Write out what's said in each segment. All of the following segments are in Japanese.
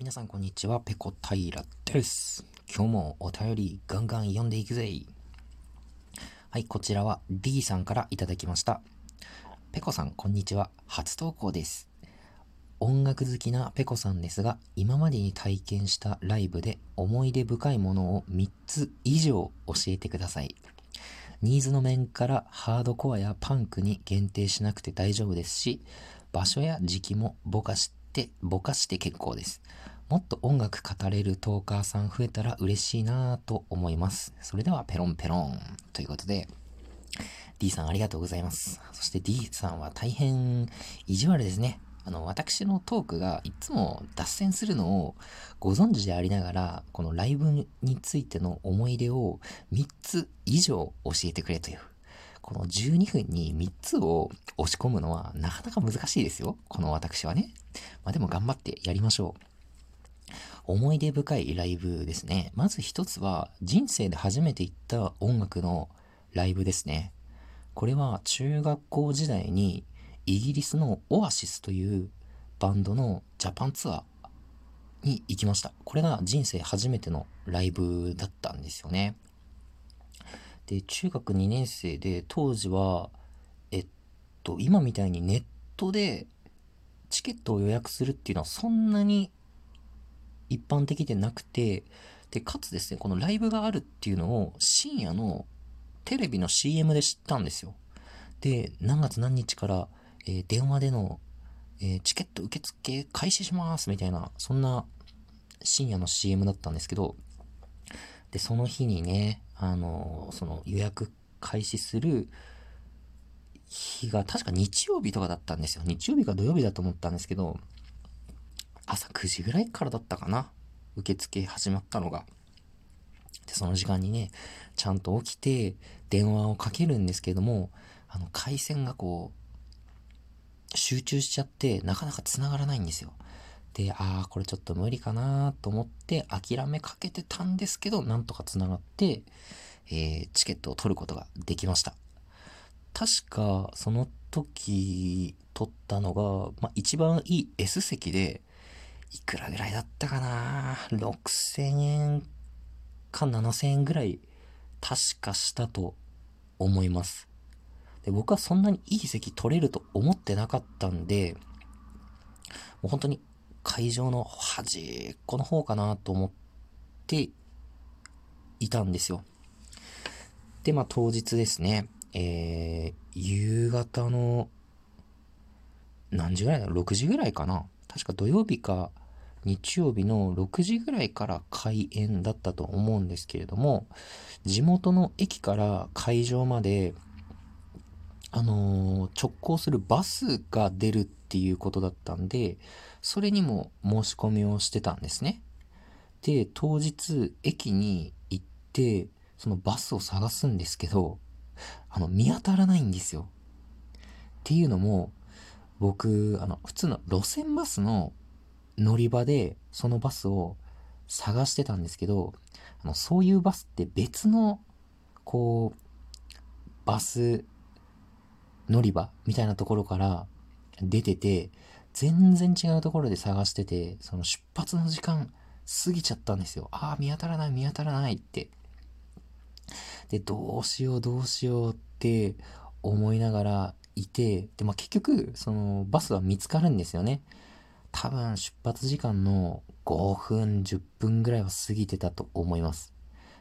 皆さんこんにちは、ペコ平です。今日もお便りガンガン読んでいくぜ。はい、こちらは D さんからいただきました。ペコさん、こんにちは。初投稿です。音楽好きなペコさんですが、今までに体験したライブで思い出深いものを3つ以上教えてください。ニーズの面からハードコアやパンクに限定しなくて大丈夫ですし、場所や時期もぼかして、ぼかして結構です。もっと音楽語れるトーカーさん増えたら嬉しいなぁと思います。それではペロンペロン。ということで、D さんありがとうございます。そして D さんは大変意地悪ですね。あの、私のトークがいつも脱線するのをご存知でありながら、このライブについての思い出を3つ以上教えてくれという。この12分に3つを押し込むのはなかなか難しいですよ。この私はね。まあでも頑張ってやりましょう。思い出深いライブですね。まず一つは人生で初めて行った音楽のライブですね。これは中学校時代にイギリスのオアシスというバンドのジャパンツアーに行きました。これが人生初めてのライブだったんですよね。で、中学2年生で当時は、えっと、今みたいにネットでチケットを予約するっていうのはそんなに一般的でなくて、で、かつですね、このライブがあるっていうのを深夜のテレビの CM で知ったんですよ。で、何月何日から、えー電話での、えーチケット受付開始しますみたいな、そんな深夜の CM だったんですけど、で、その日にね、あのその予約開始する日が確か日曜日とかだったんですよ。日曜日か土曜日だと思ったんですけど、朝9時ぐらいからだったかな。受付始まったのが。で、その時間にね、ちゃんと起きて電話をかけるんですけども、あの、回線がこう、集中しちゃって、なかなか繋がらないんですよ。で、ああ、これちょっと無理かなと思って諦めかけてたんですけど、なんとか繋がって、えーチケットを取ることができました。確か、その時取ったのが、まあ、一番いい S 席で、いくらぐらいだったかな？6000円か7000円ぐらい、確かしたと思います。で、僕はそんなにいい席取れると思ってなかったんで、もう本当に会場の端っこの方かなと思っていたんですよ。で、まあ当日ですね、えー、夕方の何時ぐらいだ？ろ ?6 時ぐらいかな確か土曜日か日曜日の6時ぐらいから開演だったと思うんですけれども、地元の駅から会場まで、あのー直行するバスが出るっていうことだったんで、それにも申し込みをしてたんですね。で、当日駅に行って、そのバスを探すんですけど、あの、見当たらないんですよ。っていうのも、僕、あの、普通の路線バスの乗り場でそのバスを探してたんですけど、あの、そういうバスって別の、こう、バス乗り場みたいなところから出てて、全然違うところで探してて、その出発の時間過ぎちゃったんですよ。ああ、見当たらない、見当たらないって。で、どうしよう、どうしようって思いながらいて、で、まあ、結局、そのバスは見つかるんですよね。多分出発時間の5分、10分ぐらいは過ぎてたと思います。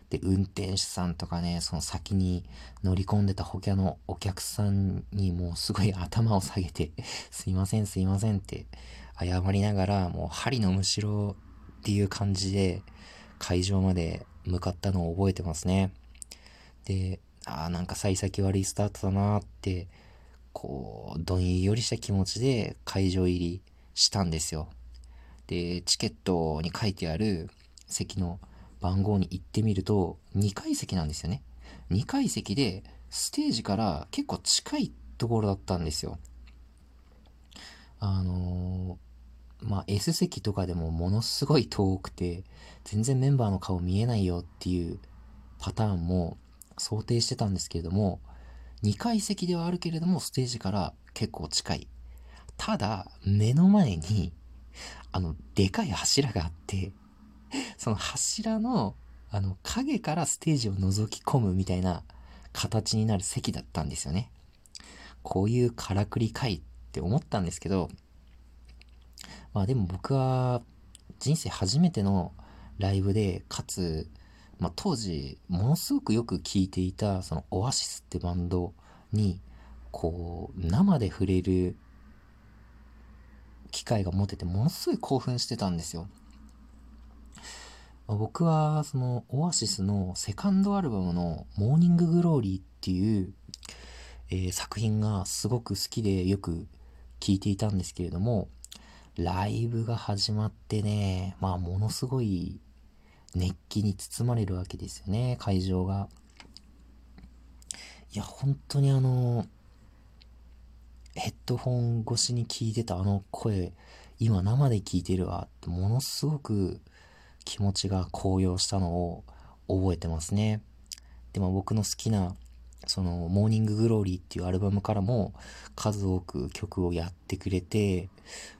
で、運転手さんとかね、その先に乗り込んでた他のお客さんにもうすごい 頭を下げて、すいません、すいませんって謝りながら、もう針のむしろっていう感じで会場まで向かったのを覚えてますね。で、ああ、なんか幸先悪いスタートだなーって、こう、どんよりした気持ちで会場入りしたんですよ。で、チケットに書いてある席の番号に行ってみると、2階席なんですよね。2階席で、ステージから結構近いところだったんですよ。あのーまあ、S 席とかでもものすごい遠くて、全然メンバーの顔見えないよっていうパターンも想定してたんですけれども、2階席ではあるけれども、ステージから結構近い。ただ、目の前に、あの、でかい柱があって、その柱の、あの、影からステージを覗き込むみたいな形になる席だったんですよね。こういうからくりかいって思ったんですけど、まあでも僕は人生初めてのライブで、かつ、まあ当時ものすごくよく聴いていたそのオアシスってバンドに、こう、生で触れる機会が持ててものすごい興奮してたんですよ。僕はそのオアシスのセカンドアルバムのモーニンググローリーっていう、えー、作品がすごく好きでよく聴いていたんですけれども、ライブが始まってね、まあものすごい熱気に包まれるわけですよね、会場が。いや、本当にあの、ヘッドホン越しに聞いてたあの声、今生で聞いてるわってものすごく気持ちが高揚したのを覚えてますね。でも僕の好きなそのモーニンググローリーっていうアルバムからも数多く曲をやってくれて、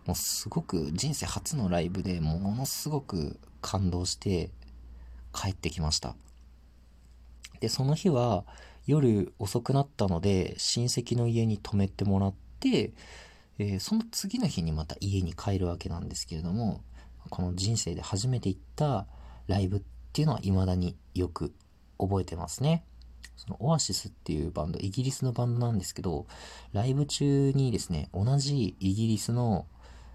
もうすごく人生初のライブでものすごく感動して帰ってきました。で、その日は夜遅くなったので親戚の家に泊めてもらって、えー、その次の日にまた家に帰るわけなんですけれども、この人生で初めて行ったライブっていうのは未だによく覚えてますね。そのオアシスっていうバンド、イギリスのバンドなんですけど、ライブ中にですね、同じイギリスの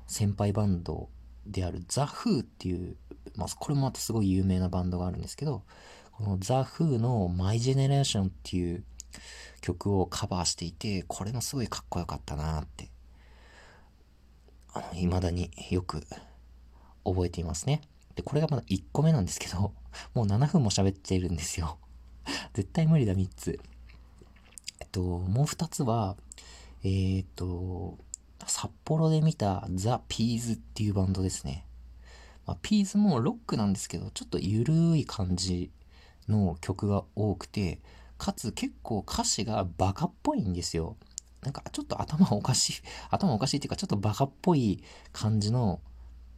先輩バンドであるザ・フーっていう、まあ、これもまたすごい有名なバンドがあるんですけど、このザ・フーのマイ・ジェネレーションっていう曲をカバーしていて、これもすごいかっこよかったなって、あの、未だによく覚えていますね。で、これがまだ1個目なんですけど、もう7分も喋っているんですよ。絶対無理だ、3つ。えっと、もう2つは、えー、っと、札幌で見たザ・ピーズっていうバンドですね。まあ、ピーズもロックなんですけど、ちょっとゆるい感じの曲が多くて、かつ結構歌詞がバカっぽいんですよ。なんかちょっと頭おかしい、頭おかしいっていうかちょっとバカっぽい感じの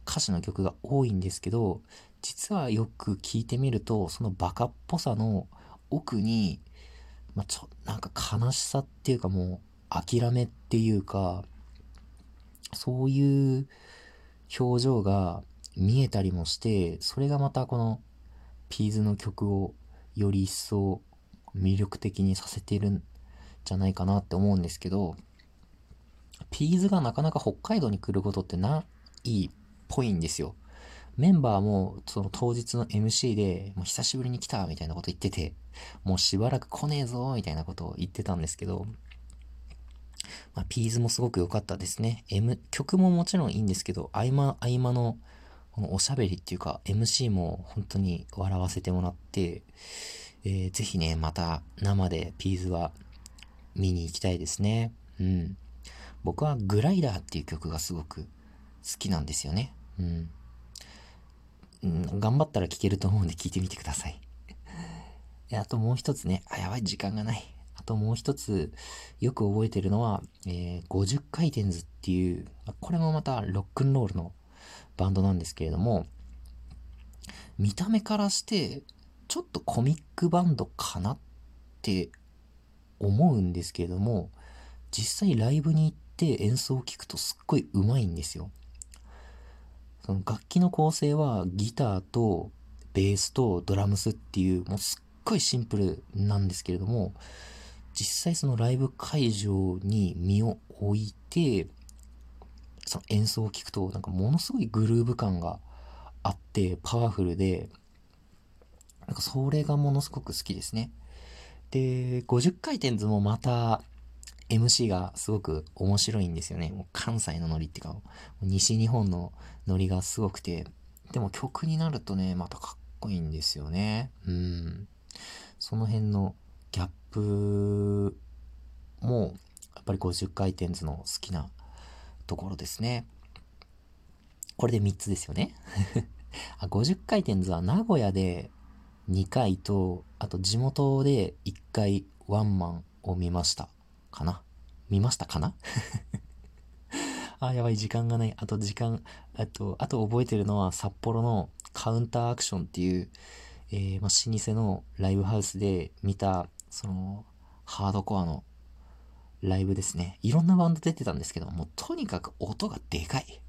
歌詞の曲が多いんですけど、実はよく聞いてみると、そのバカっぽさの奥に、まあ、ちょ、なんか悲しさっていうかもう諦めっていうか、そういう表情が見えたりもして、それがまたこのピーズの曲をより一層魅力的にさせてるんじゃないかなって思うんですけど、ピーズがなかなか北海道に来ることってないぽいんですよ。メンバーもその当日の MC で、もう久しぶりに来たみたいなこと言ってて、もうしばらく来ねえぞみたいなことを言ってたんですけど、まあ、ピーズもすごく良かったですね。M、曲ももちろんいいんですけど、合間合間のこのおしゃべりっていうか MC も本当に笑わせてもらって、えー、ぜひね、また生でピーズは見に行きたいですね。うん。僕はグライダーっていう曲がすごく好きなんですよね。うん。頑張ったら聴けると思うんで聞いてみてください。あともう一つね、あ、やばい、時間がない。あともう一つ、よく覚えてるのは、えー、50回転図っていう、これもまたロックンロールのバンドなんですけれども、見た目からして、ちょっとコミックバンドかなって思うんですけれども、実際ライブに行って演奏を聴くとすっごい上手いんですよ。その楽器の構成はギターとベースとドラムスっていうもうすっごいシンプルなんですけれども実際そのライブ会場に身を置いてその演奏を聴くとなんかものすごいグルーヴ感があってパワフルでなんかそれがものすごく好きですね。で50回転図もまた MC がすごく面白いんですよね。もう関西のノリっていうか、西日本のノリがすごくて、でも曲になるとね、またかっこいいんですよね。うん。その辺のギャップも、やっぱり50回転図の好きなところですね。これで3つですよね。あ50回転図は名古屋で2回と、あと地元で1回ワンマンを見ました。かな？見ましたかな？あ、やばい、時間がない。あと時間、あと、あと覚えてるのは札幌のカウンターアクションっていう、えー、まあ、老舗のライブハウスで見た、その、ハードコアのライブですね。いろんなバンド出てたんですけど、もうとにかく音がでかい。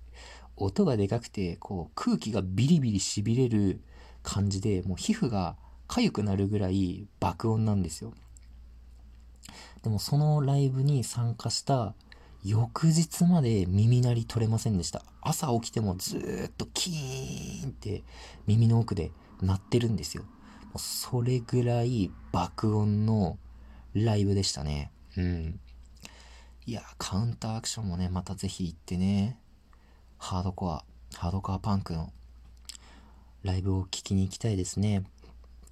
音がでかくて、こう、空気がビリビリ痺れる感じで、もう皮膚が痒くなるぐらい爆音なんですよ。でもそのライブに参加した翌日まで耳鳴り取れませんでした。朝起きてもずっとキーンって耳の奥で鳴ってるんですよ。それぐらい爆音のライブでしたね。うん。いや、カウンターアクションもね、またぜひ行ってね、ハードコア、ハードコアパンクのライブを聴きに行きたいですね。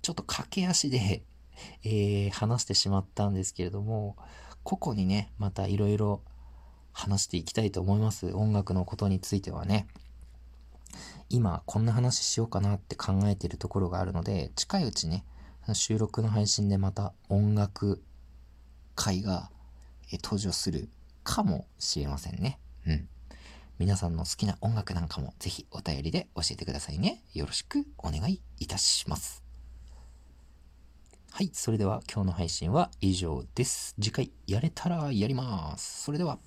ちょっと駆け足でえー、話してしまったんですけれども、個々にね、またいろいろ話していきたいと思います。音楽のことについてはね。今、こんな話しようかなって考えてるところがあるので、近いうちね、収録の配信でまた音楽会が登場するかもしれませんね。うん。皆さんの好きな音楽なんかもぜひお便りで教えてくださいね。よろしくお願いいたします。はい。それでは今日の配信は以上です。次回やれたらやります。それでは。